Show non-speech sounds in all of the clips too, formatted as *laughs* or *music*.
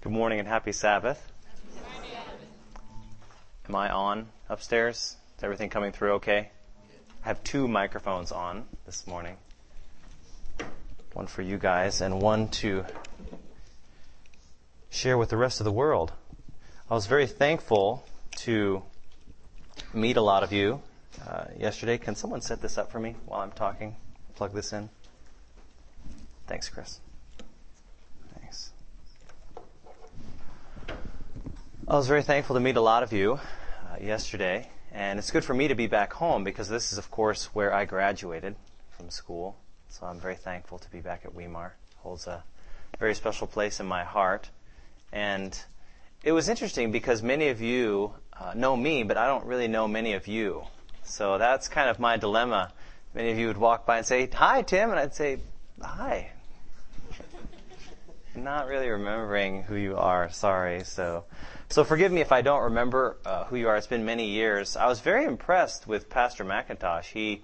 Good morning and happy Sabbath. Am I on upstairs? Is everything coming through okay? I have two microphones on this morning. One for you guys and one to share with the rest of the world. I was very thankful to meet a lot of you uh, yesterday. Can someone set this up for me while I'm talking? Plug this in. Thanks, Chris. I was very thankful to meet a lot of you uh, yesterday, and it's good for me to be back home because this is, of course, where I graduated from school. So I'm very thankful to be back at Weimar. Holds a very special place in my heart, and it was interesting because many of you uh, know me, but I don't really know many of you. So that's kind of my dilemma. Many of you would walk by and say, "Hi, Tim," and I'd say, "Hi." *laughs* Not really remembering who you are. Sorry. So so forgive me if I don't remember uh, who you are. It's been many years. I was very impressed with Pastor McIntosh. He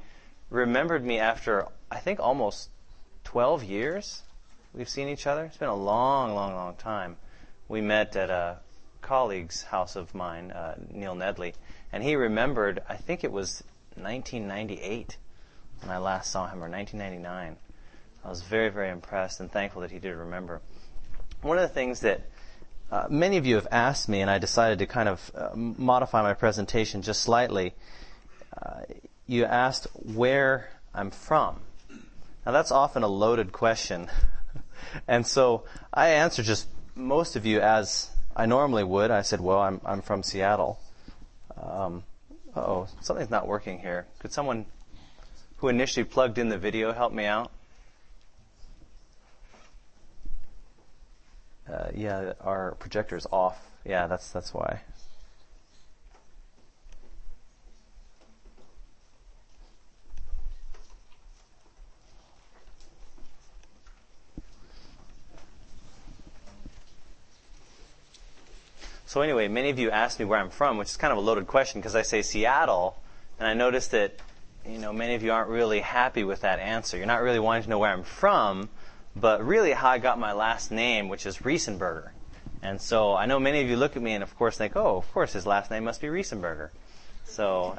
remembered me after, I think, almost 12 years we've seen each other. It's been a long, long, long time. We met at a colleague's house of mine, uh, Neil Nedley, and he remembered, I think it was 1998 when I last saw him, or 1999. I was very, very impressed and thankful that he did remember. One of the things that uh, many of you have asked me, and I decided to kind of uh, modify my presentation just slightly. Uh, you asked where I'm from. Now that's often a loaded question. *laughs* and so I answered just most of you as I normally would. I said, well, I'm, I'm from Seattle. Um, oh, something's not working here. Could someone who initially plugged in the video help me out? Uh, yeah, our projector's off. Yeah, that's that's why. So anyway, many of you asked me where I'm from, which is kind of a loaded question because I say Seattle, and I noticed that you know many of you aren't really happy with that answer. You're not really wanting to know where I'm from but really how I got my last name, which is Riesenberger. And so I know many of you look at me and of course think, oh, of course his last name must be Riesenberger. So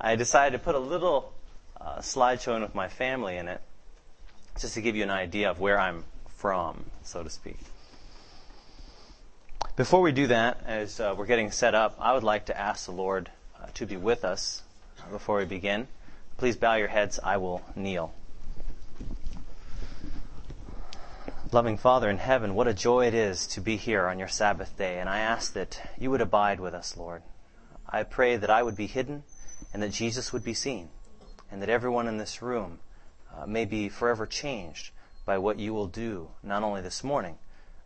I decided to put a little uh, slideshow in with my family in it, just to give you an idea of where I'm from, so to speak. Before we do that, as uh, we're getting set up, I would like to ask the Lord uh, to be with us before we begin. Please bow your heads. I will kneel. Loving Father in heaven, what a joy it is to be here on your Sabbath day, and I ask that you would abide with us, Lord. I pray that I would be hidden and that Jesus would be seen, and that everyone in this room uh, may be forever changed by what you will do, not only this morning,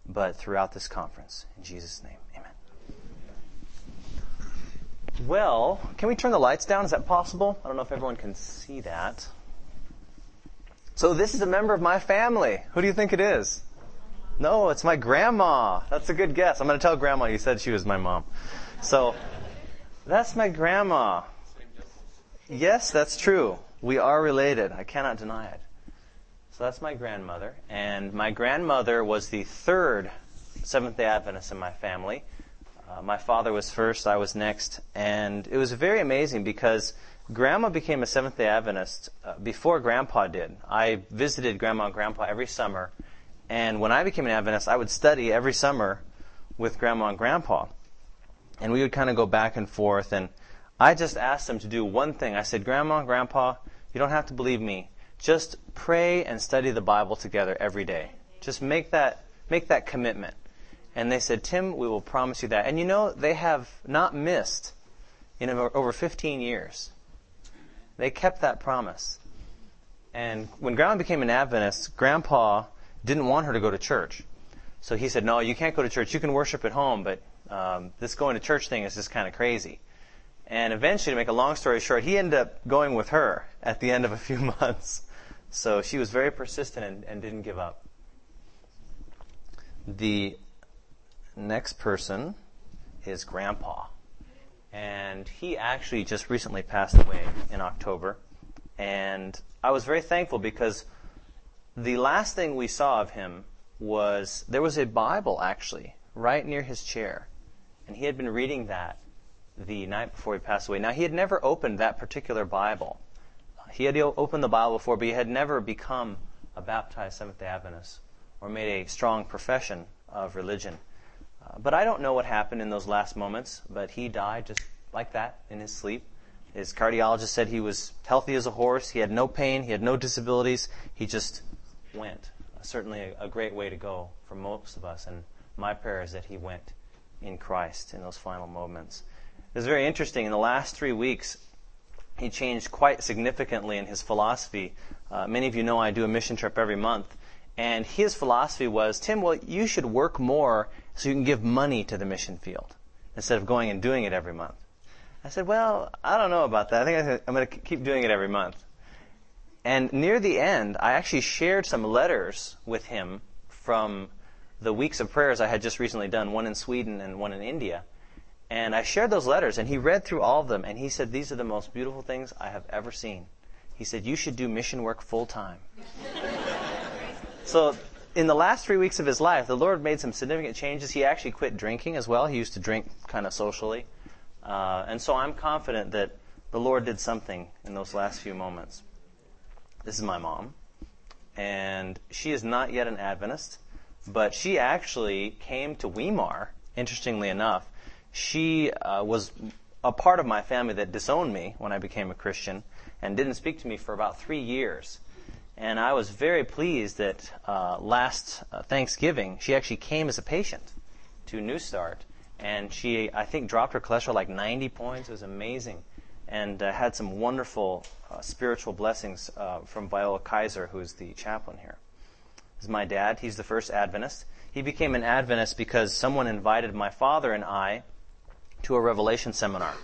but throughout this conference. In Jesus' name, amen. Well, can we turn the lights down? Is that possible? I don't know if everyone can see that. So this is a member of my family. Who do you think it is? No, it's my grandma. That's a good guess. I'm going to tell grandma you said she was my mom. So that's my grandma. Yes, that's true. We are related. I cannot deny it. So that's my grandmother. And my grandmother was the third Seventh day Adventist in my family. Uh, my father was first, I was next. And it was very amazing because Grandma became a Seventh day Adventist uh, before Grandpa did. I visited Grandma and Grandpa every summer, and when I became an Adventist, I would study every summer with Grandma and Grandpa. And we would kind of go back and forth, and I just asked them to do one thing. I said, Grandma and Grandpa, you don't have to believe me. Just pray and study the Bible together every day. Just make that, make that commitment. And they said, Tim, we will promise you that. And you know, they have not missed in over 15 years. They kept that promise. And when Grandma became an Adventist, Grandpa didn't want her to go to church. So he said, No, you can't go to church. You can worship at home, but um, this going to church thing is just kind of crazy. And eventually, to make a long story short, he ended up going with her at the end of a few *laughs* months. So she was very persistent and, and didn't give up. The next person is Grandpa and he actually just recently passed away in October. And I was very thankful because the last thing we saw of him was there was a Bible actually right near his chair. And he had been reading that the night before he passed away. Now, he had never opened that particular Bible. He had opened the Bible before, but he had never become a baptized Seventh day Adventist or made a strong profession of religion. Uh, but I don't know what happened in those last moments, but he died just like that in his sleep. His cardiologist said he was healthy as a horse. He had no pain. He had no disabilities. He just went. Certainly a, a great way to go for most of us. And my prayer is that he went in Christ in those final moments. It was very interesting. In the last three weeks, he changed quite significantly in his philosophy. Uh, many of you know I do a mission trip every month. And his philosophy was, Tim, well, you should work more so you can give money to the mission field instead of going and doing it every month. I said, well, I don't know about that. I think I'm going to keep doing it every month. And near the end, I actually shared some letters with him from the weeks of prayers I had just recently done, one in Sweden and one in India. And I shared those letters, and he read through all of them, and he said, These are the most beautiful things I have ever seen. He said, You should do mission work full time. *laughs* so, in the last three weeks of his life, the Lord made some significant changes. He actually quit drinking as well. He used to drink kind of socially. Uh, and so I'm confident that the Lord did something in those last few moments. This is my mom. And she is not yet an Adventist, but she actually came to Weimar, interestingly enough. She uh, was a part of my family that disowned me when I became a Christian and didn't speak to me for about three years. And I was very pleased that uh, last uh, Thanksgiving, she actually came as a patient to NEWSTART and she, I think, dropped her cholesterol like 90 points. It was amazing, and uh, had some wonderful uh, spiritual blessings uh, from Viola Kaiser, who's the chaplain here. This is my dad. He's the first Adventist. He became an Adventist because someone invited my father and I to a Revelation seminar.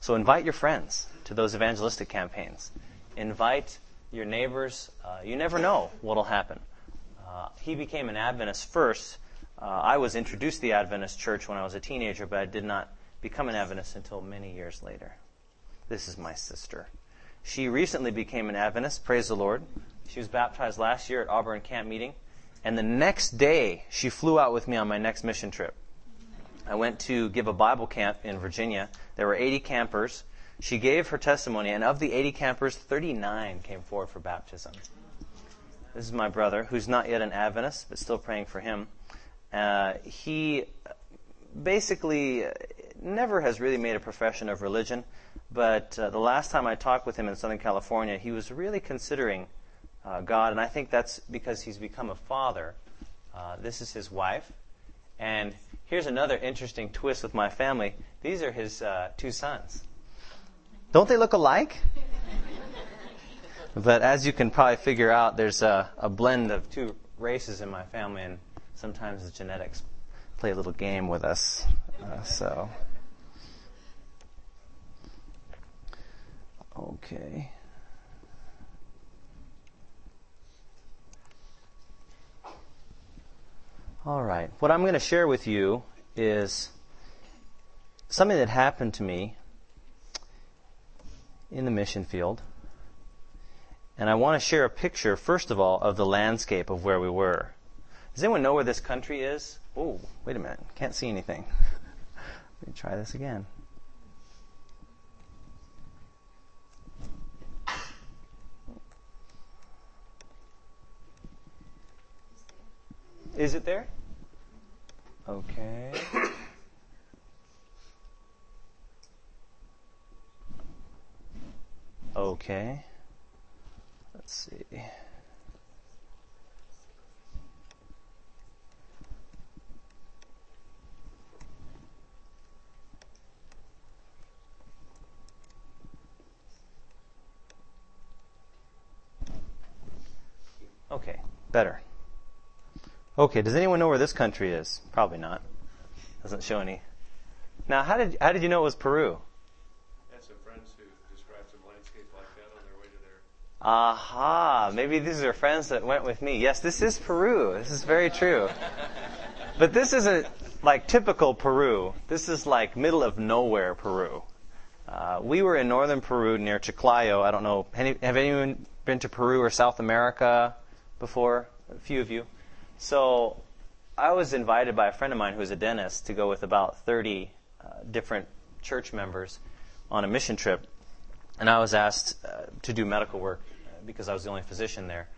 So invite your friends to those evangelistic campaigns. Invite your neighbors. Uh, you never know what'll happen. Uh, he became an Adventist first uh, I was introduced to the Adventist church when I was a teenager, but I did not become an Adventist until many years later. This is my sister. She recently became an Adventist, praise the Lord. She was baptized last year at Auburn Camp Meeting, and the next day she flew out with me on my next mission trip. I went to give a Bible camp in Virginia. There were 80 campers. She gave her testimony, and of the 80 campers, 39 came forward for baptism. This is my brother, who's not yet an Adventist, but still praying for him. Uh, he basically never has really made a profession of religion, but uh, the last time I talked with him in Southern California, he was really considering uh, God, and I think that's because he's become a father. Uh, this is his wife, and here's another interesting twist with my family. These are his uh, two sons. Don't they look alike? but as you can probably figure out, there's a, a blend of two races in my family, and sometimes the genetics play a little game with us. Uh, so, okay. All right. What I'm going to share with you is something that happened to me in the mission field. And I want to share a picture, first of all, of the landscape of where we were. Does anyone know where this country is? Oh, wait a minute. Can't see anything. *laughs* Let me try this again. Is it there? Okay. Okay. Let's see. Okay, better. Okay, does anyone know where this country is? Probably not. Doesn't show any. Now, how did how did you know it was Peru? I had some friends who described some landscape like that on their way to there. Aha, maybe these are friends that went with me. Yes, this is Peru. This is very true. But this isn't like typical Peru. This is like middle of nowhere Peru. Uh, we were in northern Peru near Chiclayo. I don't know. Have anyone been to Peru or South America? before, a few of you. So I was invited by a friend of mine who's a dentist to go with about 30 uh, different church members on a mission trip. And I was asked uh, to do medical work because I was the only physician there.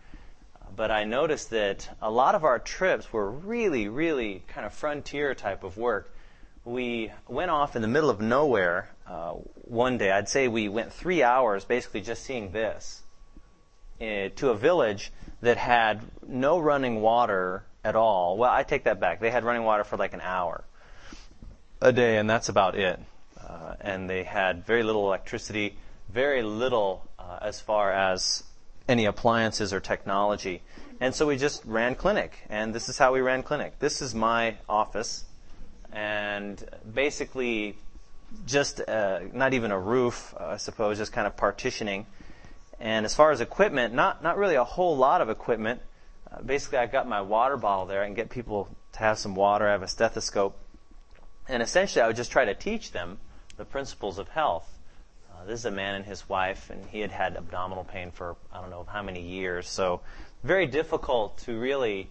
But I noticed that a lot of our trips were really, really kind of frontier type of work. We went off in the middle of nowhere uh, one day. I'd say we went three hours basically just seeing this uh, to a village that had no running water at all. Well, I take that back. They had running water for like an hour a day, and that's about it. Uh, and they had very little electricity, very little uh, as far as any appliances or technology. And so we just ran clinic, and this is how we ran clinic. This is my office, and basically just uh, not even a roof, I suppose, just kind of partitioning. And as far as equipment, not not really a whole lot of equipment. Uh, basically, I got my water bottle there and get people to have some water. I have a stethoscope, and essentially, I would just try to teach them the principles of health. Uh, this is a man and his wife, and he had had abdominal pain for I don't know how many years. So, very difficult to really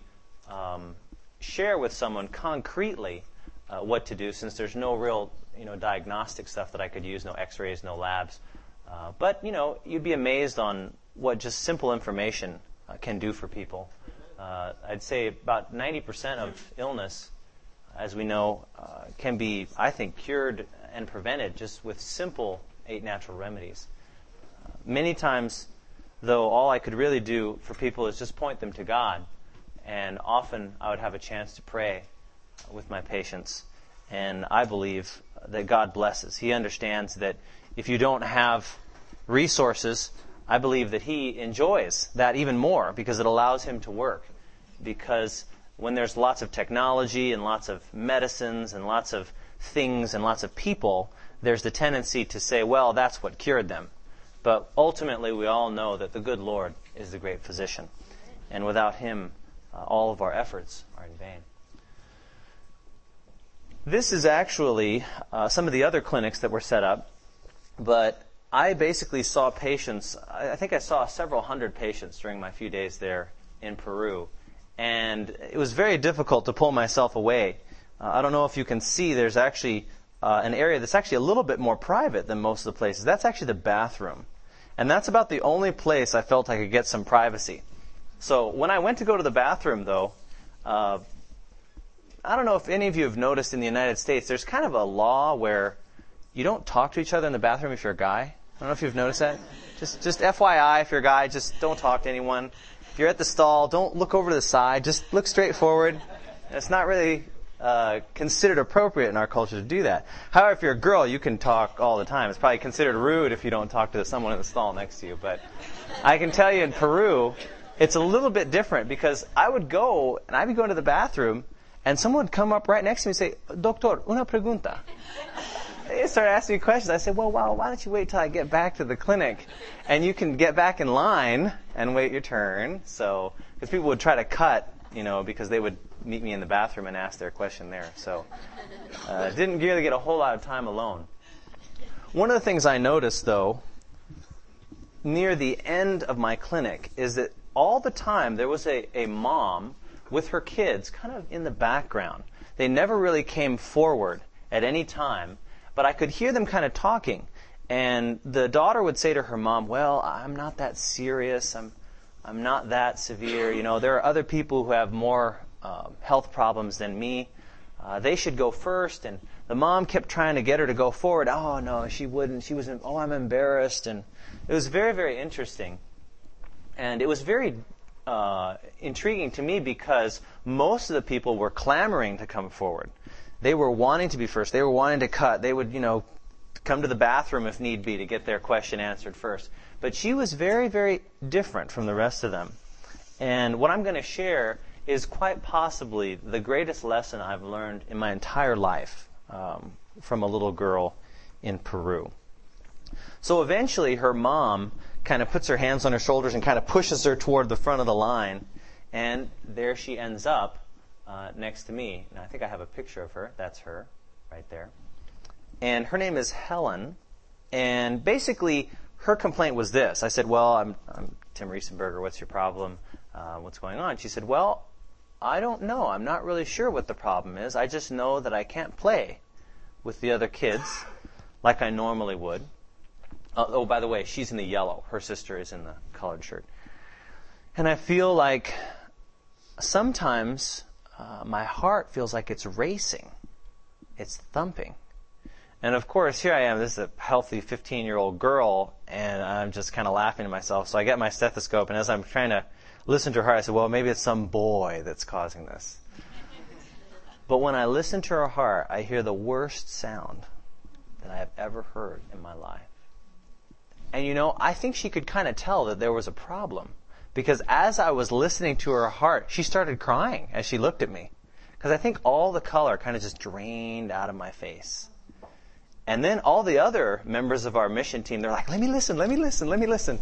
um, share with someone concretely uh, what to do, since there's no real you know diagnostic stuff that I could use, no X-rays, no labs. Uh, but you know, you'd be amazed on what just simple information uh, can do for people. Uh, I'd say about 90% of illness, as we know, can be, I think, cured and prevented just with simple eight natural remedies. Uh, many times, though, all I could really do for people is just point them to God, and often I would have a chance to pray with my patients, and I believe that God blesses. He understands that if you don't have resources, I believe that he enjoys that even more because it allows him to work. Because when there's lots of technology and lots of medicines and lots of things and lots of people, there's the tendency to say, well, that's what cured them. But ultimately, we all know that the good Lord is the great physician. And without him, uh, all of our efforts are in vain. This is actually uh, some of the other clinics that were set up, but I basically saw patients, I think I saw several hundred patients during my few days there in Peru. And it was very difficult to pull myself away. Uh, I don't know if you can see, there's actually uh, an area that's actually a little bit more private than most of the places. That's actually the bathroom. And that's about the only place I felt I could get some privacy. So when I went to go to the bathroom, though, uh, I don't know if any of you have noticed in the United States, there's kind of a law where you don't talk to each other in the bathroom if you're a guy. I don't know if you've noticed that. Just, just FYI, if you're a guy, just don't talk to anyone. If you're at the stall, don't look over to the side. Just look straight forward. It's not really uh, considered appropriate in our culture to do that. However, if you're a girl, you can talk all the time. It's probably considered rude if you don't talk to someone in the stall next to you. But I can tell you in Peru, it's a little bit different because I would go and I'd be going to the bathroom and someone would come up right next to me and say, Doctor, una pregunta they started asking me questions. I said, well, wow, why don't you wait till I get back to the clinic and you can get back in line and wait your turn. So, because people would try to cut, you know, because they would meet me in the bathroom and ask their question there. So, uh, didn't really get a whole lot of time alone. One of the things I noticed, though, near the end of my clinic is that all the time there was a, a mom with her kids kind of in the background. They never really came forward at any time but I could hear them kind of talking. And the daughter would say to her mom, "Well, I'm not that serious. I'm, I'm not that severe. You know, there are other people who have more uh, health problems than me. Uh, they should go first. And the mom kept trying to get her to go forward. Oh no, she wouldn't. She was. Oh, I'm embarrassed. And it was very, very interesting. And it was very uh, intriguing to me because most of the people were clamoring to come forward. They were wanting to be first. They were wanting to cut. They would, you know, come to the bathroom if need be to get their question answered first. But she was very, very different from the rest of them. And what I'm going to share is quite possibly the greatest lesson I've learned in my entire life um, from a little girl in Peru. So eventually, her mom kind of puts her hands on her shoulders and kind of pushes her toward the front of the line, and there she ends up uh, next to me. And I think I have a picture of her. That's her right there. And her name is Helen. And basically, her complaint was this. I said, Well, I'm, I'm Tim Riesenberger. What's your problem? Uh, what's going on? She said, Well, I don't know. I'm not really sure what the problem is. I just know that I can't play with the other kids *laughs* like I normally would. Uh, oh, by the way, she's in the yellow. Her sister is in the colored shirt. And I feel like sometimes uh, my heart feels like it's racing. It's thumping. And of course, here I am. This is a healthy 15 year old girl, and I'm just kind of laughing to myself. So I get my stethoscope, and as I'm trying to listen to her, heart, I said, well, maybe it's some boy that's causing this. but when I listen to her heart, I hear the worst sound that I have ever heard in my life. And you know, I think she could kind of tell that there was a problem. Because as I was listening to her heart, she started crying as she looked at me. Because I think all the color kind of just drained out of my face. And then all the other members of our mission team, they're like, let me listen, let me listen, let me listen.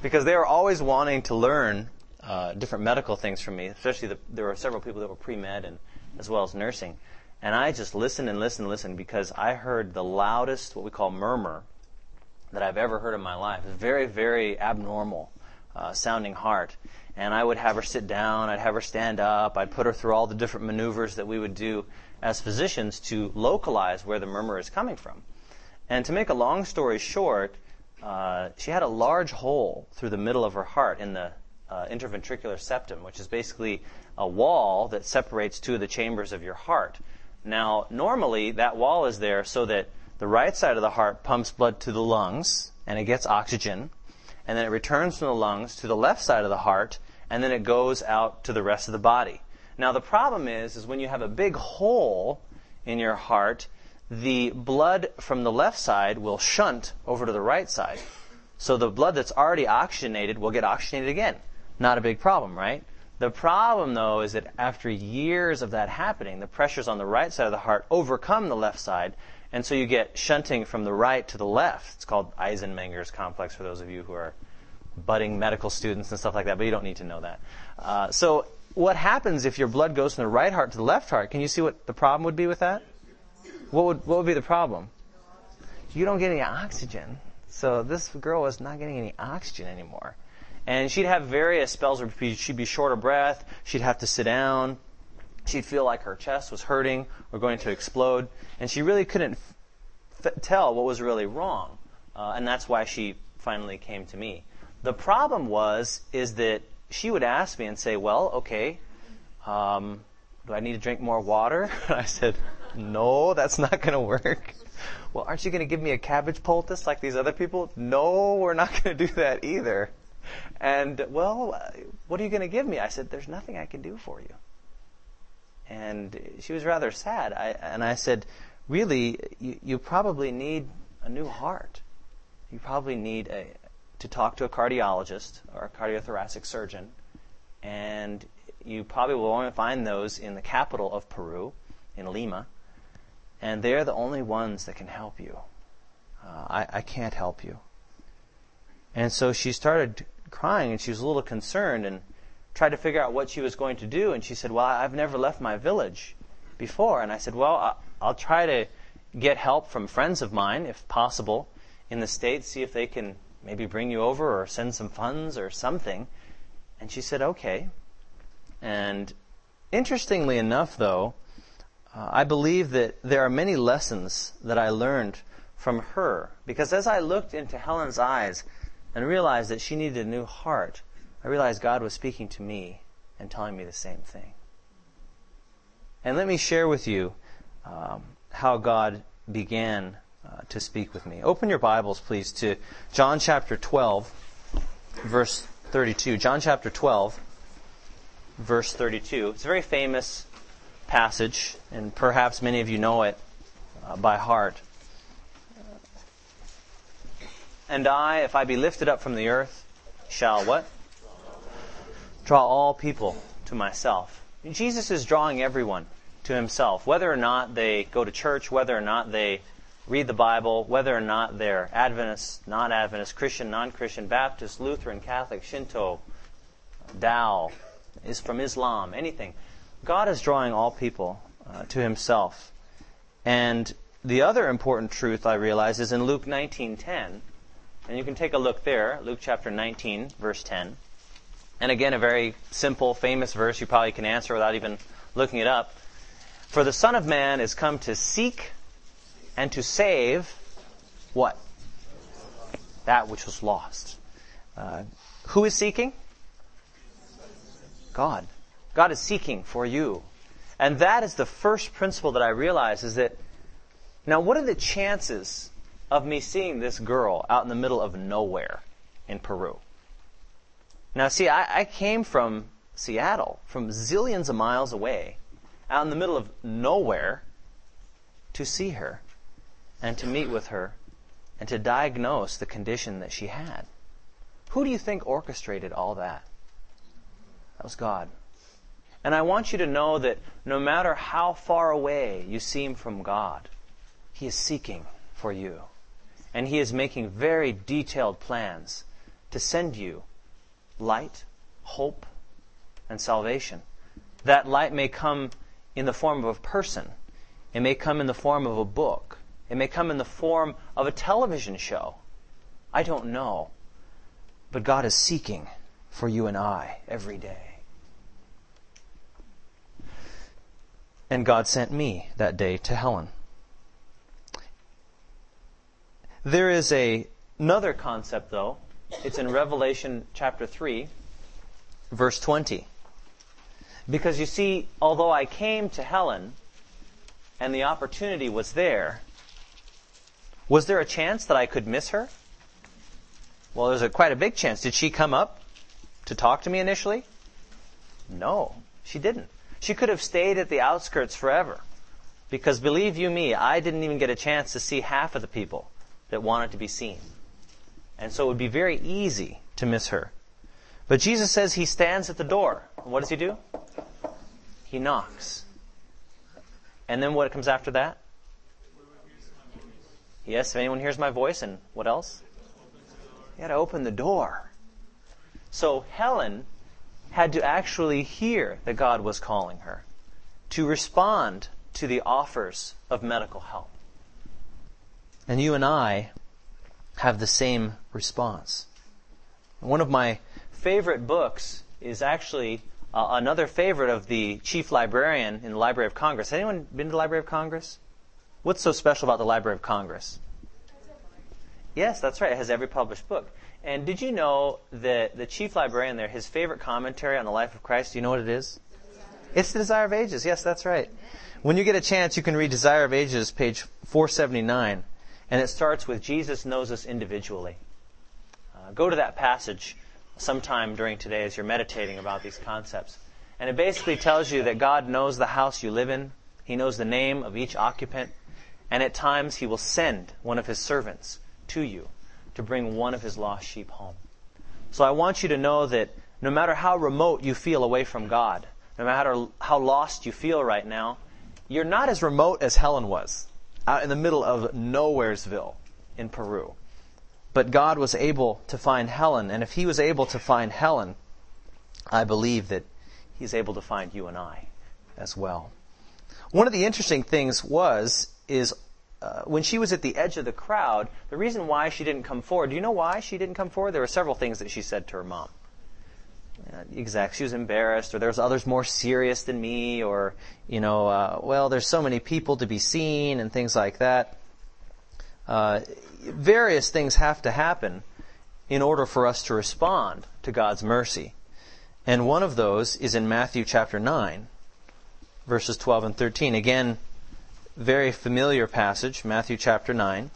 Because they were always wanting to learn uh, different medical things from me, especially the, there were several people that were pre-med and as well as nursing. And I just listened and listened and listened because I heard the loudest, what we call murmur, that I've ever heard in my life. It's very, very abnormal uh, sounding heart. And I would have her sit down, I'd have her stand up, I'd put her through all the different maneuvers that we would do as physicians to localize where the murmur is coming from. And to make a long story short, uh, she had a large hole through the middle of her heart in the uh, interventricular septum, which is basically a wall that separates two of the chambers of your heart. Now, normally that wall is there so that the right side of the heart pumps blood to the lungs and it gets oxygen, and then it returns from the lungs to the left side of the heart, and then it goes out to the rest of the body. Now the problem is, is when you have a big hole in your heart, the blood from the left side will shunt over to the right side. So the blood that's already oxygenated will get oxygenated again. Not a big problem, right? The problem though is that after years of that happening, the pressures on the right side of the heart overcome the left side, and so you get shunting from the right to the left. It's called Eisenmenger's complex for those of you who are budding medical students and stuff like that, but you don't need to know that. Uh, so what happens if your blood goes from the right heart to the left heart? Can you see what the problem would be with that? What would what would be the problem? You don't get any oxygen. So this girl was not getting any oxygen anymore. And she'd have various spells where she'd be short of breath, she'd have to sit down, she'd feel like her chest was hurting or going to explode, and she really couldn't f- tell what was really wrong. Uh, and that's why she finally came to me. The problem was, is that she would ask me and say, well, okay, um, do I need to drink more water? And *laughs* I said, no, that's not going to work. Well, aren't you going to give me a cabbage poultice like these other people? No, we're not *laughs* going to do that either. And, well, what are you going to give me? I said, there's nothing I can do for you. And she was rather sad. I, and I said, really, you, you probably need a new heart. You probably need a, to talk to a cardiologist or a cardiothoracic surgeon, and you probably will only find those in the capital of Peru, in Lima, and they're the only ones that can help you. Uh, I, I can't help you. And so she started crying, and she was a little concerned, and tried to figure out what she was going to do. And she said, "Well, I've never left my village before." And I said, "Well, I'll try to get help from friends of mine, if possible, in the states. See if they can maybe bring you over or send some funds or something. And she said, okay. And interestingly enough, though, uh, I believe that there are many lessons that I learned from her. Because as I looked into Helen's eyes and realized that she needed a new heart, I realized God was speaking to me and telling me the same thing. And let me share with you um, how God began uh, to speak with me. Open your Bibles, please, to John chapter 12, verse 32. John chapter 12, verse 32. It's a very famous passage, and perhaps many of you know it uh, by heart. And I, if I be lifted up from the earth, shall what? Draw all people to myself. Jesus is drawing everyone to himself, whether or not they go to church, whether or not they read the Bible, whether or not they're Adventist, non Adventist, Christian, non Christian, Baptist, Lutheran, Catholic, Shinto, Tao, is from Islam, anything. God is drawing all people uh, to Himself. And the other important truth I realize is in Luke 19:10, and you can take a look there, Luke chapter 19, verse 10. And again, a very simple, famous verse you probably can answer without even looking it up. For the Son of Man is come to seek and to save what? That which was lost. Uh, who is seeking? God. God is seeking for you. And that is the first principle that I realize is that now what are the chances of me seeing this girl out in the middle of nowhere in Peru? Now see, I, I came from Seattle, from zillions of miles away, out in the middle of nowhere to see her and to meet with her and to diagnose the condition that she had. Who do you think orchestrated all that? That was God. And I want you to know that no matter how far away you seem from God, He is seeking for you. And He is making very detailed plans to send you light, hope, and salvation. That light may come in the form of a person. It may come in the form of a book. It may come in the form of a television show. I don't know. But God is seeking for you and I every day. And God sent me that day to Helen. There is a, another concept, though. It's in Revelation chapter 3, verse 20. Because you see, although I came to Helen and the opportunity was there, was there a chance that I could miss her? Well, there's a, quite a big chance. Did she come up to talk to me initially? No, she didn't. She could have stayed at the outskirts forever. Because believe you me, I didn't even get a chance to see half of the people that wanted to be seen. And so it would be very easy to miss her. But Jesus says he stands at the door. What does he do? He knocks. And then what comes after that? Yes, if anyone hears my voice, and what else? You had to open the door. So Helen had to actually hear that God was calling her to respond to the offers of medical help. And you and I have the same response. One of my favorite books is actually uh, another favorite of the chief librarian in the Library of Congress. Anyone been to the Library of Congress? What's so special about the Library of Congress? Yes, that's right. It has every published book. And did you know that the chief librarian there, his favorite commentary on the life of Christ, do you know what it is? It's the Desire of Ages. Yes, that's right. When you get a chance, you can read Desire of Ages, page 479. And it starts with Jesus knows us individually. Uh, go to that passage sometime during today as you're meditating about these concepts. And it basically tells you that God knows the house you live in, He knows the name of each occupant, and at times He will send one of His servants to you to bring one of His lost sheep home. So I want you to know that no matter how remote you feel away from God, no matter how lost you feel right now, you're not as remote as Helen was out in the middle of Nowheresville in Peru. But God was able to find Helen, and if He was able to find Helen, I believe that He's able to find you and I as well. One of the interesting things was, is uh, when she was at the edge of the crowd, the reason why she didn't come forward, do you know why she didn't come forward? There were several things that she said to her mom. Uh, exact. She was embarrassed, or there's others more serious than me, or you know, uh, well, there's so many people to be seen, and things like that. Uh, various things have to happen in order for us to respond to God's mercy. And one of those is in Matthew chapter 9, verses 12 and 13. Again, very familiar passage, Matthew chapter 9,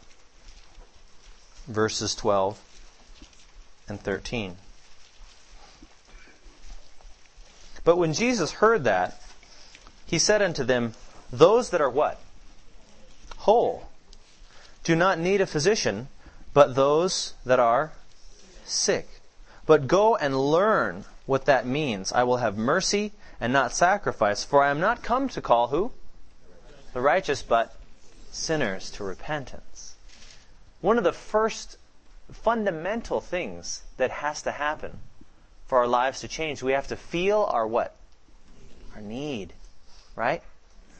verses 12 and 13. But when Jesus heard that, he said unto them, Those that are what? Whole do not need a physician, but those that are sick. But go and learn what that means. I will have mercy and not sacrifice, for I am not come to call who? The righteous, but sinners to repentance. One of the first fundamental things that has to happen for our lives to change, we have to feel our what? Our need. Right?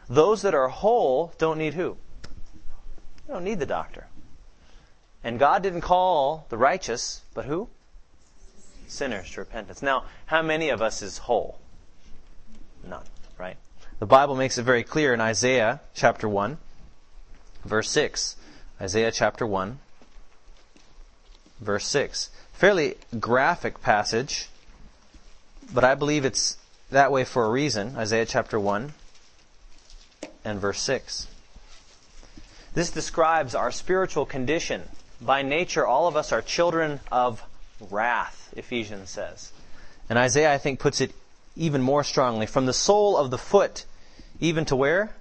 Those that are whole don't need who? You don't need the doctor. And God didn't call the righteous, but who? sinners to repentance. Now, how many of us is whole? None, right? The Bible makes it very clear in Isaiah chapter 1, verse 6. Isaiah chapter 1, verse 6. Fairly graphic passage, but I believe it's that way for a reason. Isaiah chapter 1 and verse 6. This describes our spiritual condition. By nature, all of us are children of wrath, Ephesians says. And Isaiah, I think, puts it even more strongly. From the sole of the foot, even to where?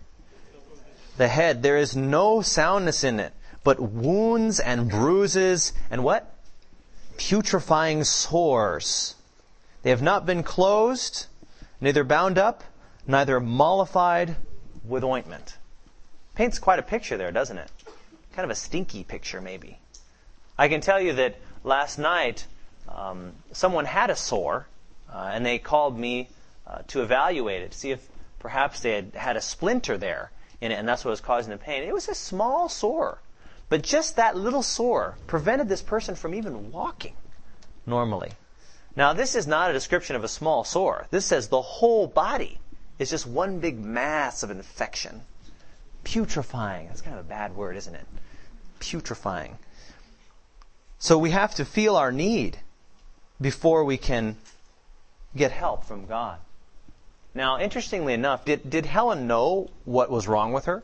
The head. There is no soundness in it, but wounds and bruises and what? Putrefying sores. They have not been closed, neither bound up, neither mollified with ointment. Paints quite a picture there, doesn't it? Kind of a stinky picture, maybe. I can tell you that last night um, someone had a sore, uh, and they called me uh, to evaluate it, to see if perhaps they had had a splinter there in it, and that's what was causing the pain. It was a small sore, but just that little sore prevented this person from even walking normally. Now, this is not a description of a small sore. This says the whole body is just one big mass of infection. Putrefying. That's kind of a bad word, isn't it? Putrefying. So we have to feel our need before we can get help from God. Now, interestingly enough, did, did Helen know what was wrong with her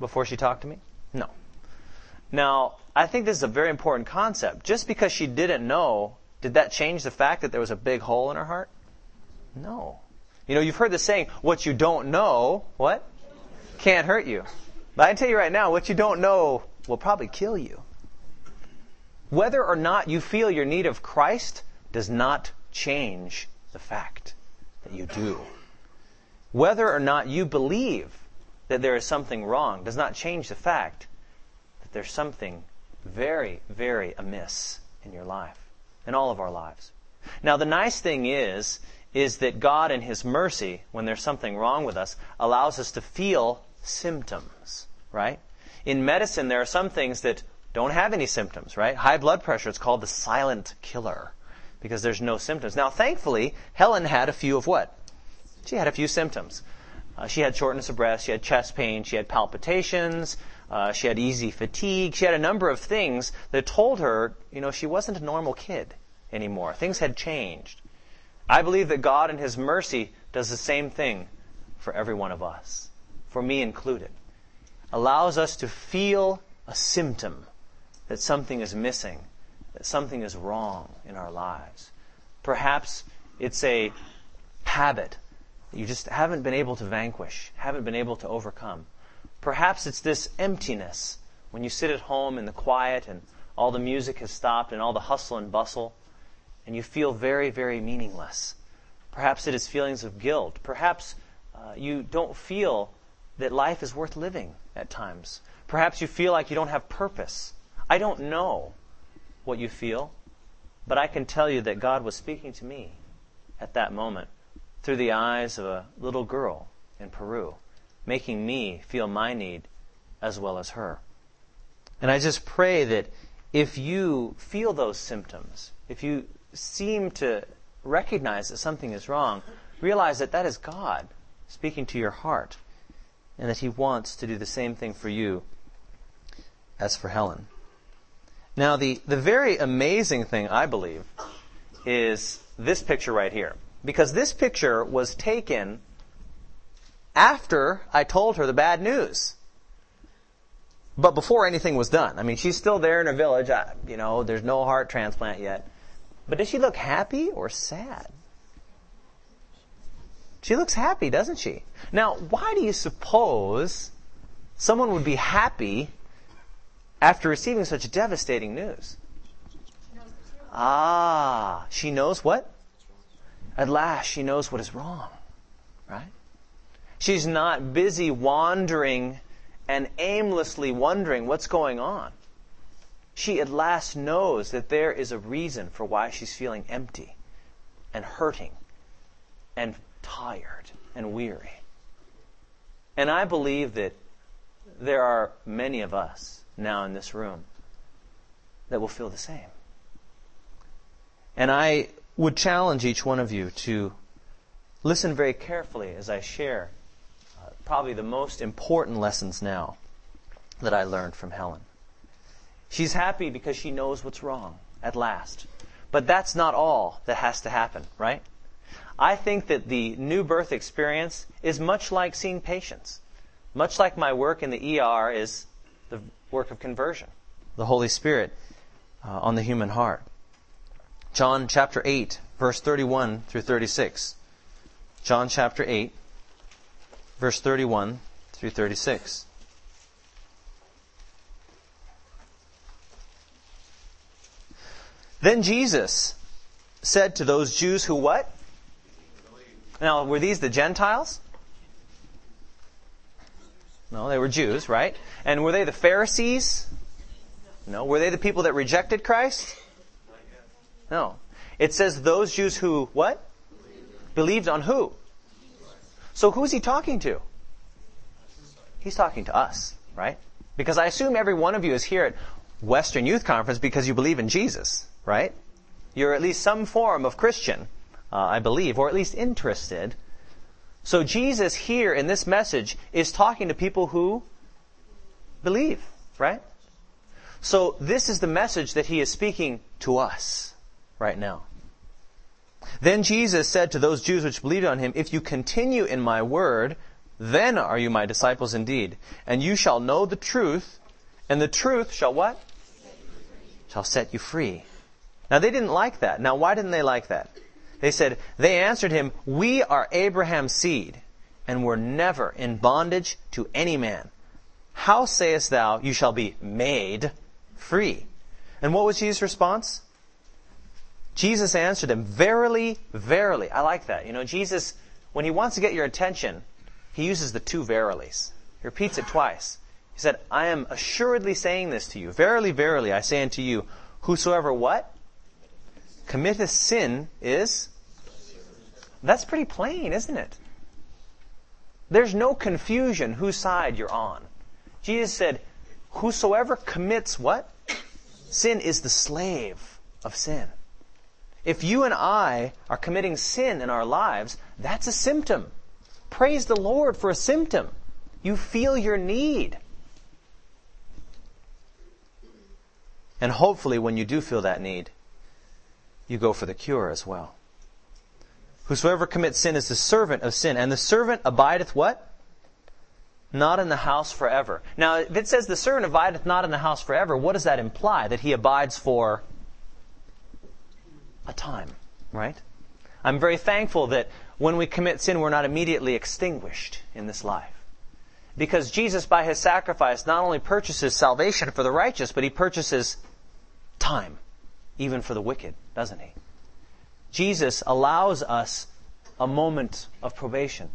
before she talked to me? No. Now, I think this is a very important concept. Just because she didn't know, did that change the fact that there was a big hole in her heart? No. You know, you've heard the saying, what you don't know, what? Can't hurt you. But I tell you right now, what you don't know will probably kill you. Whether or not you feel your need of Christ does not change the fact that you do. Whether or not you believe that there is something wrong does not change the fact that there's something very, very amiss in your life, in all of our lives. Now, the nice thing is, is that God, in His mercy, when there's something wrong with us, allows us to feel symptoms, right? In medicine, there are some things that don't have any symptoms, right? High blood pressure, it's called the silent killer because there's no symptoms. Now, thankfully, Helen had a few of what? She had a few symptoms. Uh, she had shortness of breath, she had chest pain, she had palpitations, uh, she had easy fatigue, she had a number of things that told her, you know, she wasn't a normal kid anymore. Things had changed. I believe that God, in His mercy, does the same thing for every one of us, for me included. Allows us to feel a symptom that something is missing that something is wrong in our lives. Perhaps it's a habit that you just haven't been able to vanquish, haven't been able to overcome. Perhaps it's this emptiness when you sit at home in the quiet and all the music has stopped and all the hustle and bustle, and you feel very, very meaningless. Perhaps it is feelings of guilt. Perhaps uh, you don't feel that life is worth living at times. Perhaps you feel like you don't have purpose. I don't know what you feel, but I can tell you that God was speaking to me at that moment through the eyes of a little girl in Peru, making me feel my need as well as her. And I just pray that if you feel those symptoms, if you seem to recognize that something is wrong, realize that that is God speaking to your heart and that He wants to do the same thing for you as for Helen. Now, the, the very amazing thing, I believe, is this picture right here. Because this picture was taken after I told her the bad news. But before anything was done. I mean, she's still there in her village. I, you know, there's no heart transplant yet. But does she look happy or sad? She looks happy, doesn't she? Now, why do you suppose someone would be happy after receiving such devastating news. Ah, she knows what? At last, she knows what is wrong, right? She's not busy wandering and aimlessly wondering what's going on. She at last knows that there is a reason for why she's feeling empty and hurting and tired and weary. And I believe that there are many of us now in this room that will feel the same. And I would challenge each one of you to listen very carefully as I share uh, probably the most important lessons now that I learned from Helen. She's happy because she knows what's wrong at last. But that's not all that has to happen, right? I think that the new birth experience is much like seeing patients. Much like my work in the ER is the work of conversion, the Holy Spirit uh, on the human heart. John chapter 8, verse 31 through 36. John chapter 8, verse 31 through 36. Then Jesus said to those Jews who what? Now, were these the Gentiles? No, they were Jews, right? And were they the Pharisees? No. Were they the people that rejected Christ? No. It says those Jews who, what? Believed on who? So who's he talking to? He's talking to us, right? Because I assume every one of you is here at Western Youth Conference because you believe in Jesus, right? You're at least some form of Christian, uh, I believe, or at least interested. So Jesus here in this message is talking to people who believe, right? So this is the message that he is speaking to us right now. Then Jesus said to those Jews which believed on him, If you continue in my word, then are you my disciples indeed. And you shall know the truth, and the truth shall what? Shall set you free. Now they didn't like that. Now why didn't they like that? They said, they answered him, we are Abraham's seed, and were never in bondage to any man. How sayest thou, you shall be made free? And what was Jesus' response? Jesus answered him, Verily, verily. I like that. You know, Jesus, when he wants to get your attention, he uses the two verilies. He repeats it twice. He said, I am assuredly saying this to you. Verily, verily, I say unto you, whosoever what? Committeth sin is? That's pretty plain, isn't it? There's no confusion whose side you're on. Jesus said, whosoever commits what? Sin is the slave of sin. If you and I are committing sin in our lives, that's a symptom. Praise the Lord for a symptom. You feel your need. And hopefully, when you do feel that need, you go for the cure as well. Whosoever commits sin is the servant of sin, and the servant abideth what? Not in the house forever. Now, if it says the servant abideth not in the house forever, what does that imply? That he abides for a time, right? I'm very thankful that when we commit sin, we're not immediately extinguished in this life. Because Jesus, by his sacrifice, not only purchases salvation for the righteous, but he purchases time, even for the wicked, doesn't he? Jesus allows us a moment of probation,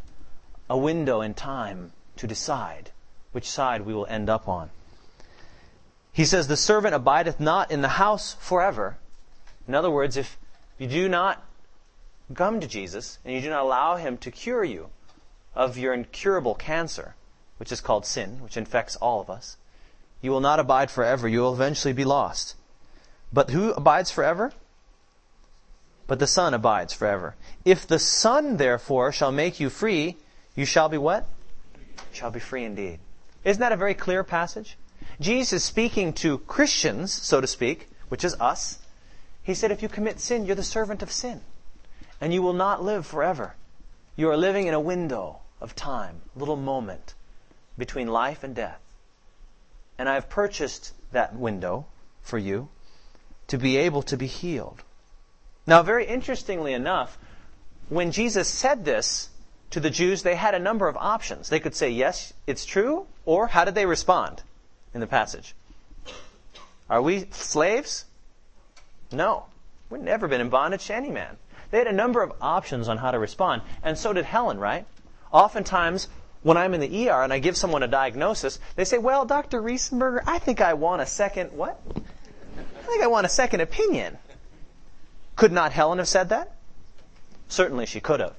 a window in time to decide which side we will end up on. He says, The servant abideth not in the house forever. In other words, if you do not come to Jesus and you do not allow Him to cure you of your incurable cancer, which is called sin, which infects all of us, you will not abide forever. You will eventually be lost. But who abides forever? But the Son abides forever. If the Son, therefore, shall make you free, you shall be what? Shall be free indeed. Isn't that a very clear passage? Jesus is speaking to Christians, so to speak, which is us, he said, if you commit sin, you're the servant of sin. And you will not live forever. You are living in a window of time, a little moment between life and death. And I have purchased that window for you to be able to be healed. Now, very interestingly enough, when Jesus said this to the Jews, they had a number of options. They could say, yes, it's true, or how did they respond in the passage? Are we slaves? No. We've never been in bondage to any man. They had a number of options on how to respond, and so did Helen, right? Oftentimes, when I'm in the ER and I give someone a diagnosis, they say, well, Dr. Riesenberger, I think I want a second, what? I think I want a second opinion. Could not Helen have said that? Certainly she could have.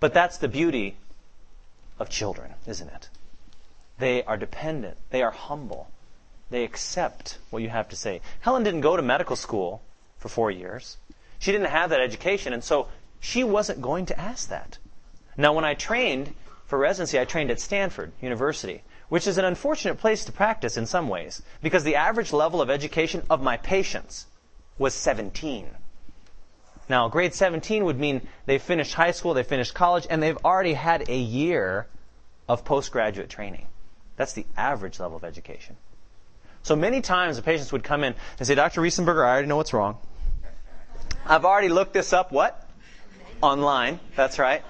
But that's the beauty of children, isn't it? They are dependent. They are humble. They accept what you have to say. Helen didn't go to medical school for four years. She didn't have that education, and so she wasn't going to ask that. Now, when I trained for residency, I trained at Stanford University, which is an unfortunate place to practice in some ways, because the average level of education of my patients was 17. Now, grade 17 would mean they finished high school, they finished college, and they've already had a year of postgraduate training. That's the average level of education. So many times the patients would come in and say, Dr. Riesenberger, I already know what's wrong. I've already looked this up, what? Online. That's right.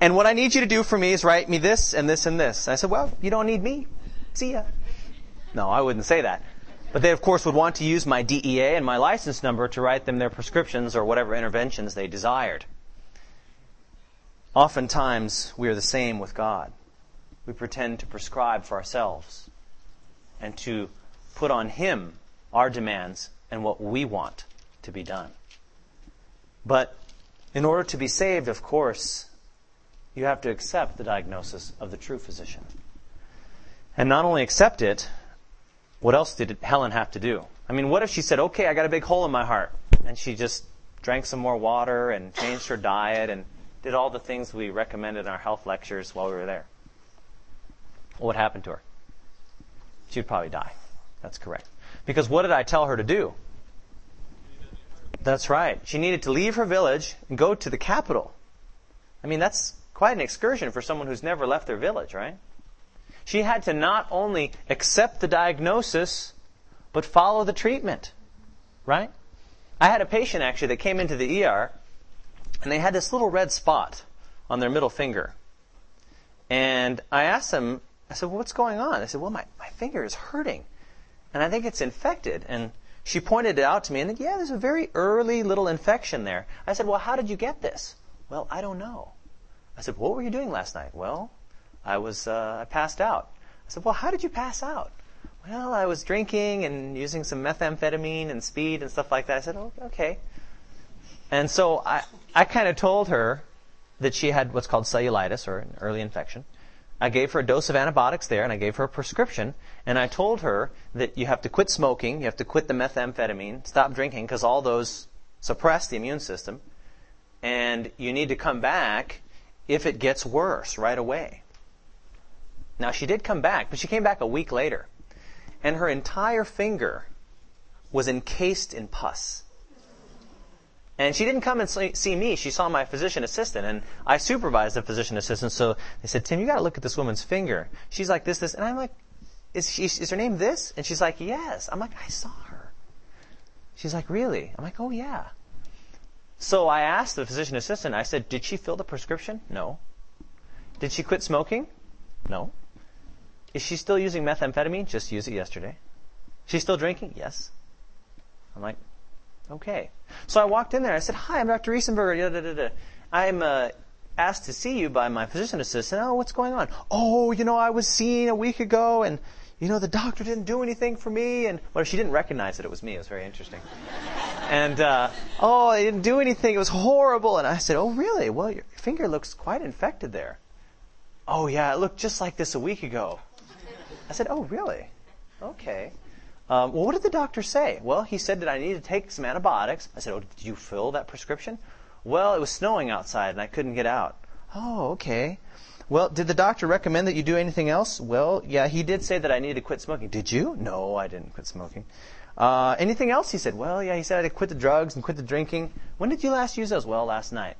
And what I need you to do for me is write me this and this and this. And I said, well, you don't need me. See ya. No, I wouldn't say that. But they, of course, would want to use my DEA and my license number to write them their prescriptions or whatever interventions they desired. Oftentimes, we are the same with God. We pretend to prescribe for ourselves and to put on Him our demands and what we want to be done. But in order to be saved, of course, you have to accept the diagnosis of the true physician. And not only accept it, what else did Helen have to do? I mean, what if she said, okay, I got a big hole in my heart, and she just drank some more water and changed her diet and did all the things we recommended in our health lectures while we were there? What happened to her? She'd probably die. That's correct. Because what did I tell her to do? That's right. She needed to leave her village and go to the capital. I mean, that's quite an excursion for someone who's never left their village, right? She had to not only accept the diagnosis, but follow the treatment. Right? I had a patient actually that came into the ER and they had this little red spot on their middle finger. And I asked them, I said, well, what's going on? I said, well, my, my finger is hurting. And I think it's infected. And she pointed it out to me and yeah, there's a very early little infection there. I said, well, how did you get this? Well, I don't know. I said, what were you doing last night? Well, I was uh, I passed out. I said, well, how did you pass out? Well, I was drinking and using some methamphetamine and speed and stuff like that. I said, oh, okay. And so I, I kind of told her that she had what's called cellulitis or an early infection. I gave her a dose of antibiotics there and I gave her a prescription and I told her that you have to quit smoking, you have to quit the methamphetamine, stop drinking because all those suppress the immune system and you need to come back if it gets worse right away. Now, she did come back, but she came back a week later. And her entire finger was encased in pus. And she didn't come and see me. She saw my physician assistant, and I supervised the physician assistant. So they said, Tim, you got to look at this woman's finger. She's like this, this, and I'm like, is she? Is her name this? And she's like, yes. I'm like, I saw her. She's like, really? I'm like, oh yeah. So I asked the physician assistant. I said, did she fill the prescription? No. Did she quit smoking? No. Is she still using methamphetamine? Just used it yesterday. She's still drinking? Yes. I'm like, okay. So I walked in there. I said, hi, I'm Dr. Riesenberger. I'm uh, asked to see you by my physician assistant. Oh, what's going on? Oh, you know, I was seen a week ago and, you know, the doctor didn't do anything for me. And, well, she didn't recognize that it was me. It was very interesting. *laughs* and, uh, oh, they didn't do anything. It was horrible. And I said, oh, really? Well, your finger looks quite infected there. Oh, yeah, it looked just like this a week ago. I said, Oh, really? Okay. Um, well, what did the doctor say? Well, he said that I needed to take some antibiotics. I said, Oh, did you fill that prescription? Well, it was snowing outside and I couldn't get out. Oh, okay. Well, did the doctor recommend that you do anything else? Well, yeah, he did say that I needed to quit smoking. Did you? No, I didn't quit smoking. Uh, anything else? He said, well, yeah, he said I had to quit the drugs and quit the drinking. When did you last use those? Well, last night.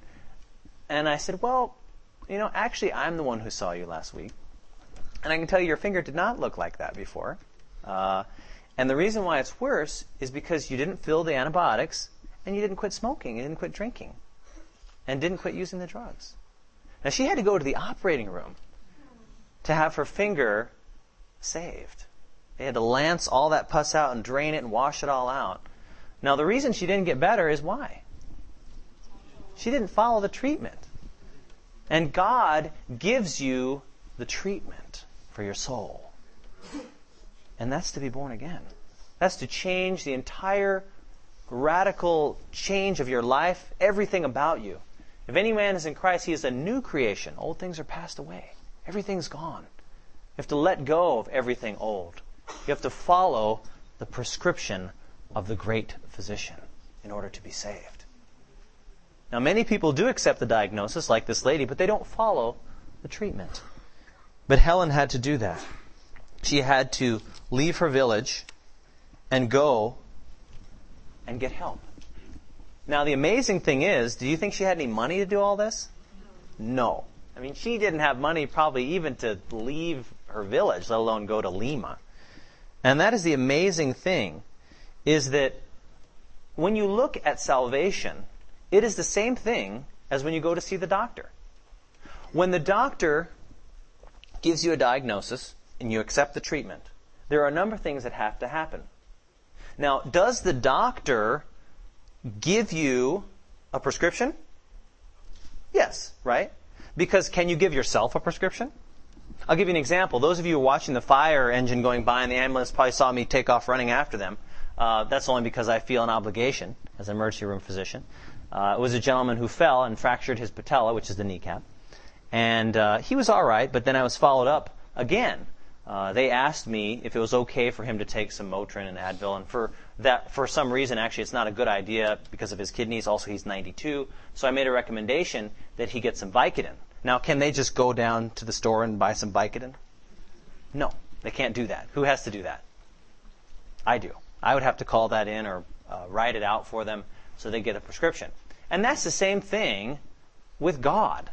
And I said, well, you know, actually, I'm the one who saw you last week. And I can tell you your finger did not look like that before. Uh, and the reason why it's worse is because you didn't fill the antibiotics and you didn't quit smoking, you didn't quit drinking, and didn't quit using the drugs. Now she had to go to the operating room to have her finger saved. They had to lance all that pus out and drain it and wash it all out. Now the reason she didn't get better is why? She didn't follow the treatment. And God gives you the treatment for your soul. And that's to be born again. That's to change the entire radical change of your life, everything about you. If any man is in Christ, he is a new creation. Old things are passed away. Everything's gone. You have to let go of everything old. You have to follow the prescription of the great physician. in order to be saved. Now, many people do accept the diagnosis, like this lady, but they don't follow the treatment. But Helen had to do that. She had to leave her village and go and get help. Now, the amazing thing is, do you think she had any money to do all this? No. I mean, she didn't have money probably even to leave her village, let alone go to Lima. And that is the amazing thing, is that when you look at salvation, it is the same thing as when you go to see the doctor. When the doctor gives you a diagnosis and you accept the treatment, there are a number of things that have to happen. Now, does the doctor give you a prescription? Yes, right? Because can you give yourself a prescription? I'll give you an example. Those of you watching the fire engine going by in the ambulance probably saw me take off running after them. Uh, that's only because I feel an obligation as an emergency room physician. Uh, it was a gentleman who fell and fractured his patella, which is the kneecap. And uh, he was all right, but then I was followed up again. Uh, they asked me if it was okay for him to take some Motrin and Advil, and for that, for some reason, actually, it's not a good idea because of his kidneys. Also, he's 92, so I made a recommendation that he get some Vicodin. Now, can they just go down to the store and buy some Vicodin? No, they can't do that. Who has to do that? I do. I would have to call that in or uh, write it out for them so they get a prescription. And that's the same thing with God.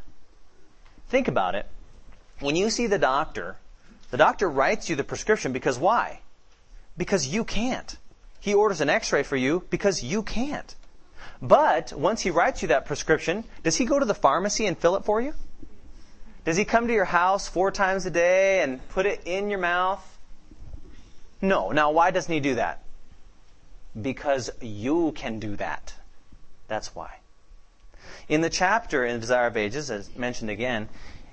Think about it. When you see the doctor, the doctor writes you the prescription because why? Because you can't. He orders an x ray for you because you can't. But once he writes you that prescription, does he go to the pharmacy and fill it for you? Does he come to your house four times a day and put it in your mouth? No. Now, why doesn't he do that? Because you can do that. That's why. In the chapter in Desire of Ages, as mentioned again,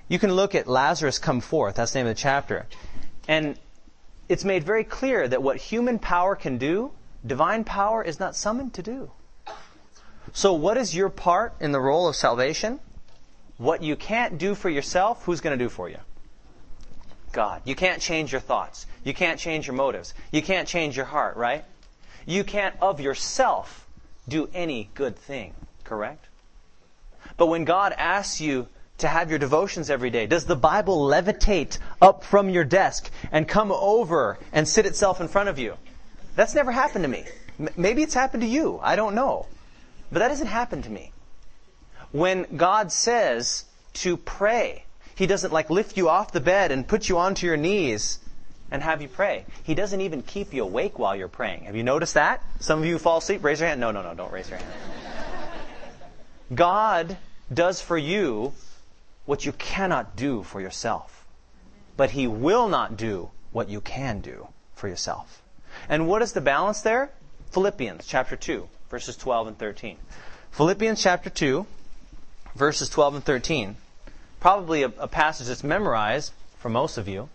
you can look at Lazarus come forth. That's the name of the chapter. And it's made very clear that what human power can do, divine power is not summoned to do. So, what is your part in the role of salvation? What you can't do for yourself, who's going to do for you? God. You can't change your thoughts. You can't change your motives. You can't change your heart, right? You can't of yourself do any good thing, correct? But when God asks you to have your devotions every day? Does the Bible levitate up from your desk and come over and sit itself in front of you? That's never happened to me. Maybe it's happened to you. I don't know. But that doesn't happen to me. When God says to pray, He doesn't like lift you off the bed and put you onto your knees and have you pray. He doesn't even keep you awake while you're praying. Have you noticed that? Some of you fall asleep. Raise your hand. No, no, no, don't raise your hand. God does for you what you cannot do for yourself. But He will not do what you can do for yourself. And what is the balance there? Philippians chapter 2, verses 12 and 13. Philippians chapter 2, verses 12 and 13. Probably a, a passage that's memorized for most of you.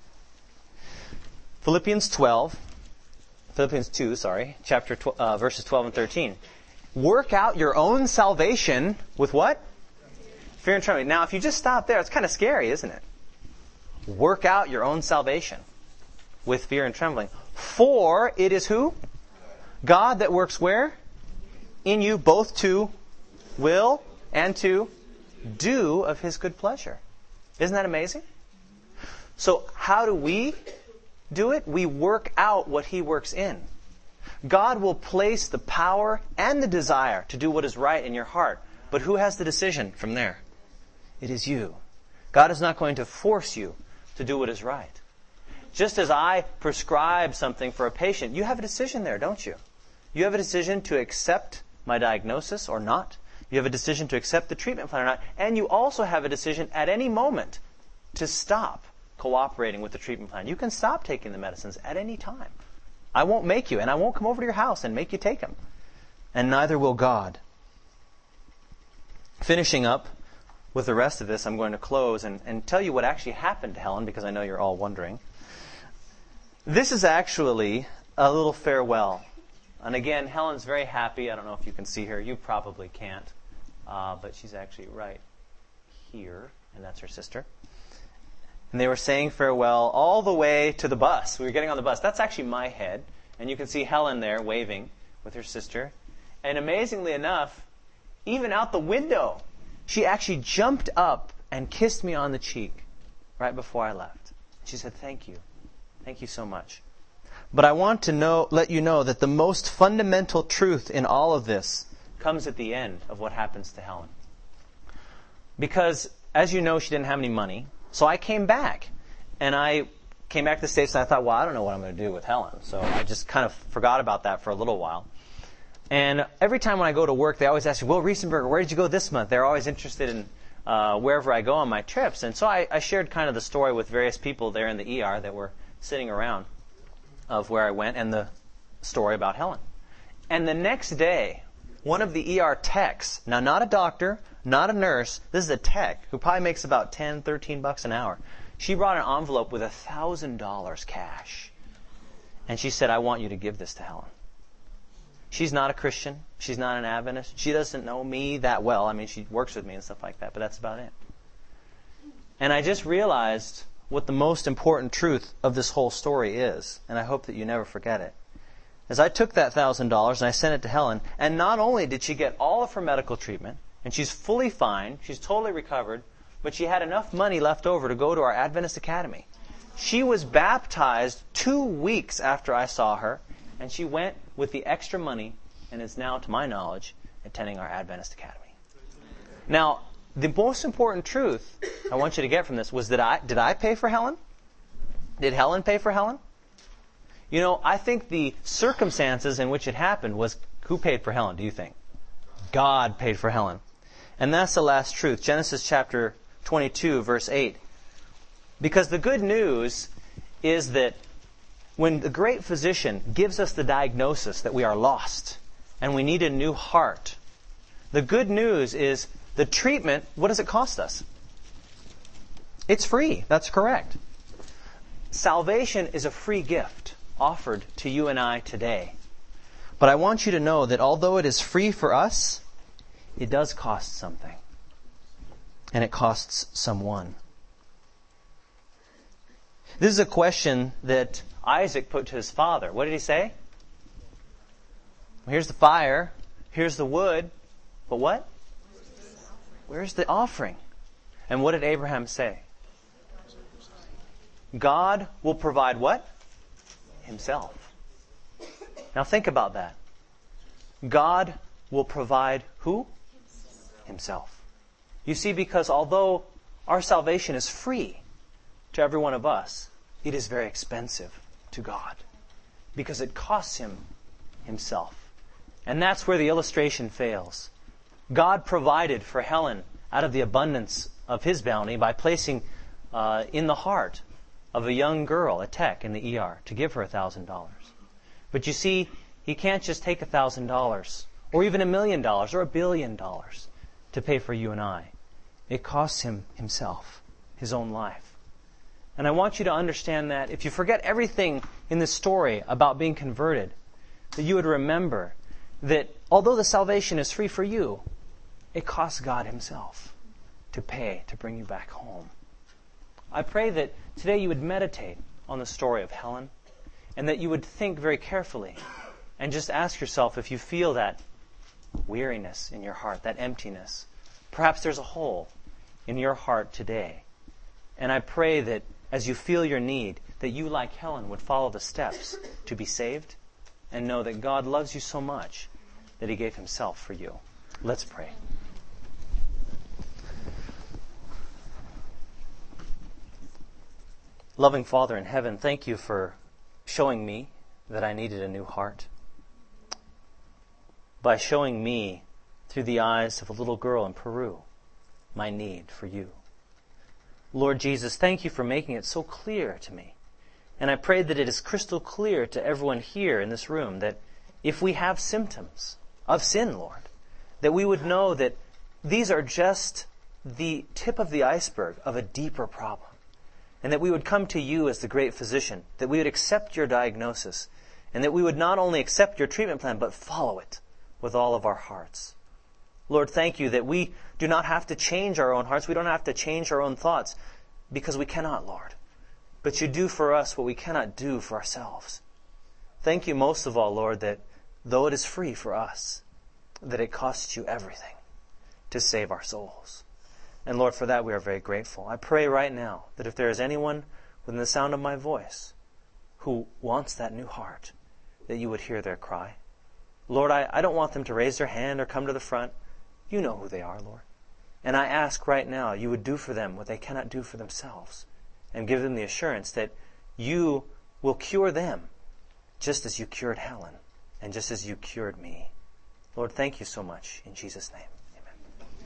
Philippians 12, Philippians 2, sorry, chapter tw- uh, verses 12 and 13. Work out your own salvation with what? Fear and trembling. Now, if you just stop there, it's kind of scary, isn't it? Work out your own salvation with fear and trembling. For it is who? God that works where? In you both to will and to do of his good pleasure. Isn't that amazing? So, how do we do it? We work out what he works in. God will place the power and the desire to do what is right in your heart. But who has the decision from there? It is you. God is not going to force you to do what is right. Just as I prescribe something for a patient, you have a decision there, don't you? You have a decision to accept my diagnosis or not. You have a decision to accept the treatment plan or not. And you also have a decision at any moment to stop cooperating with the treatment plan. You can stop taking the medicines at any time. I won't make you, and I won't come over to your house and make you take them. And neither will God. Finishing up, with the rest of this, I'm going to close and, and tell you what actually happened to Helen because I know you're all wondering. This is actually a little farewell. And again, Helen's very happy. I don't know if you can see her. You probably can't. Uh, but she's actually right here, and that's her sister. And they were saying farewell all the way to the bus. We were getting on the bus. That's actually my head. And you can see Helen there waving with her sister. And amazingly enough, even out the window, she actually jumped up and kissed me on the cheek right before I left. She said, Thank you. Thank you so much. But I want to know, let you know that the most fundamental truth in all of this comes at the end of what happens to Helen. Because, as you know, she didn't have any money. So I came back. And I came back to the States and I thought, well, I don't know what I'm going to do with Helen. So I just kind of forgot about that for a little while. And every time when I go to work, they always ask me, well, Riesenberger, where did you go this month? They're always interested in uh, wherever I go on my trips. And so I, I shared kind of the story with various people there in the ER that were sitting around of where I went and the story about Helen. And the next day, one of the ER techs, now not a doctor, not a nurse, this is a tech who probably makes about 10, 13 bucks an hour. She brought an envelope with a thousand dollars cash. And she said, I want you to give this to Helen. She's not a Christian. She's not an Adventist. She doesn't know me that well. I mean, she works with me and stuff like that, but that's about it. And I just realized what the most important truth of this whole story is, and I hope that you never forget it. As I took that thousand dollars and I sent it to Helen, and not only did she get all of her medical treatment, and she's fully fine, she's totally recovered, but she had enough money left over to go to our Adventist Academy. She was baptized two weeks after I saw her, and she went with the extra money and is now, to my knowledge, attending our Adventist Academy. Now, the most important truth I want you to get from this was that I did I pay for Helen? Did Helen pay for Helen? You know, I think the circumstances in which it happened was who paid for Helen, do you think? God paid for Helen. And that's the last truth. Genesis chapter 22, verse 8. Because the good news is that when the great physician gives us the diagnosis that we are lost and we need a new heart, the good news is the treatment, what does it cost us? It's free. That's correct. Salvation is a free gift offered to you and I today. But I want you to know that although it is free for us, it does cost something. And it costs someone. This is a question that Isaac put to his father. What did he say? Here's the fire, here's the wood, but what? Where's the offering? And what did Abraham say? God will provide what? Himself. Now think about that. God will provide who? Himself. You see, because although our salvation is free to every one of us, it is very expensive to God because it costs him himself. And that's where the illustration fails. God provided for Helen out of the abundance of his bounty by placing uh, in the heart of a young girl, a tech in the ER, to give her $1,000. But you see, he can't just take $1,000 or even a million dollars or a billion dollars to pay for you and I. It costs him himself, his own life. And I want you to understand that if you forget everything in this story about being converted, that you would remember that although the salvation is free for you, it costs God Himself to pay to bring you back home. I pray that today you would meditate on the story of Helen and that you would think very carefully and just ask yourself if you feel that weariness in your heart, that emptiness. Perhaps there's a hole in your heart today. And I pray that as you feel your need, that you, like Helen, would follow the steps to be saved and know that God loves you so much that He gave Himself for you. Let's pray. Loving Father in heaven, thank you for showing me that I needed a new heart. By showing me through the eyes of a little girl in Peru my need for you. Lord Jesus, thank you for making it so clear to me. And I pray that it is crystal clear to everyone here in this room that if we have symptoms of sin, Lord, that we would know that these are just the tip of the iceberg of a deeper problem. And that we would come to you as the great physician, that we would accept your diagnosis, and that we would not only accept your treatment plan, but follow it with all of our hearts. Lord, thank you that we do not have to change our own hearts. We don't have to change our own thoughts because we cannot, Lord. But you do for us what we cannot do for ourselves. Thank you most of all, Lord, that though it is free for us, that it costs you everything to save our souls. And Lord, for that we are very grateful. I pray right now that if there is anyone within the sound of my voice who wants that new heart, that you would hear their cry. Lord, I, I don't want them to raise their hand or come to the front. You know who they are, Lord. And I ask right now you would do for them what they cannot do for themselves and give them the assurance that you will cure them just as you cured Helen and just as you cured me. Lord, thank you so much in Jesus' name.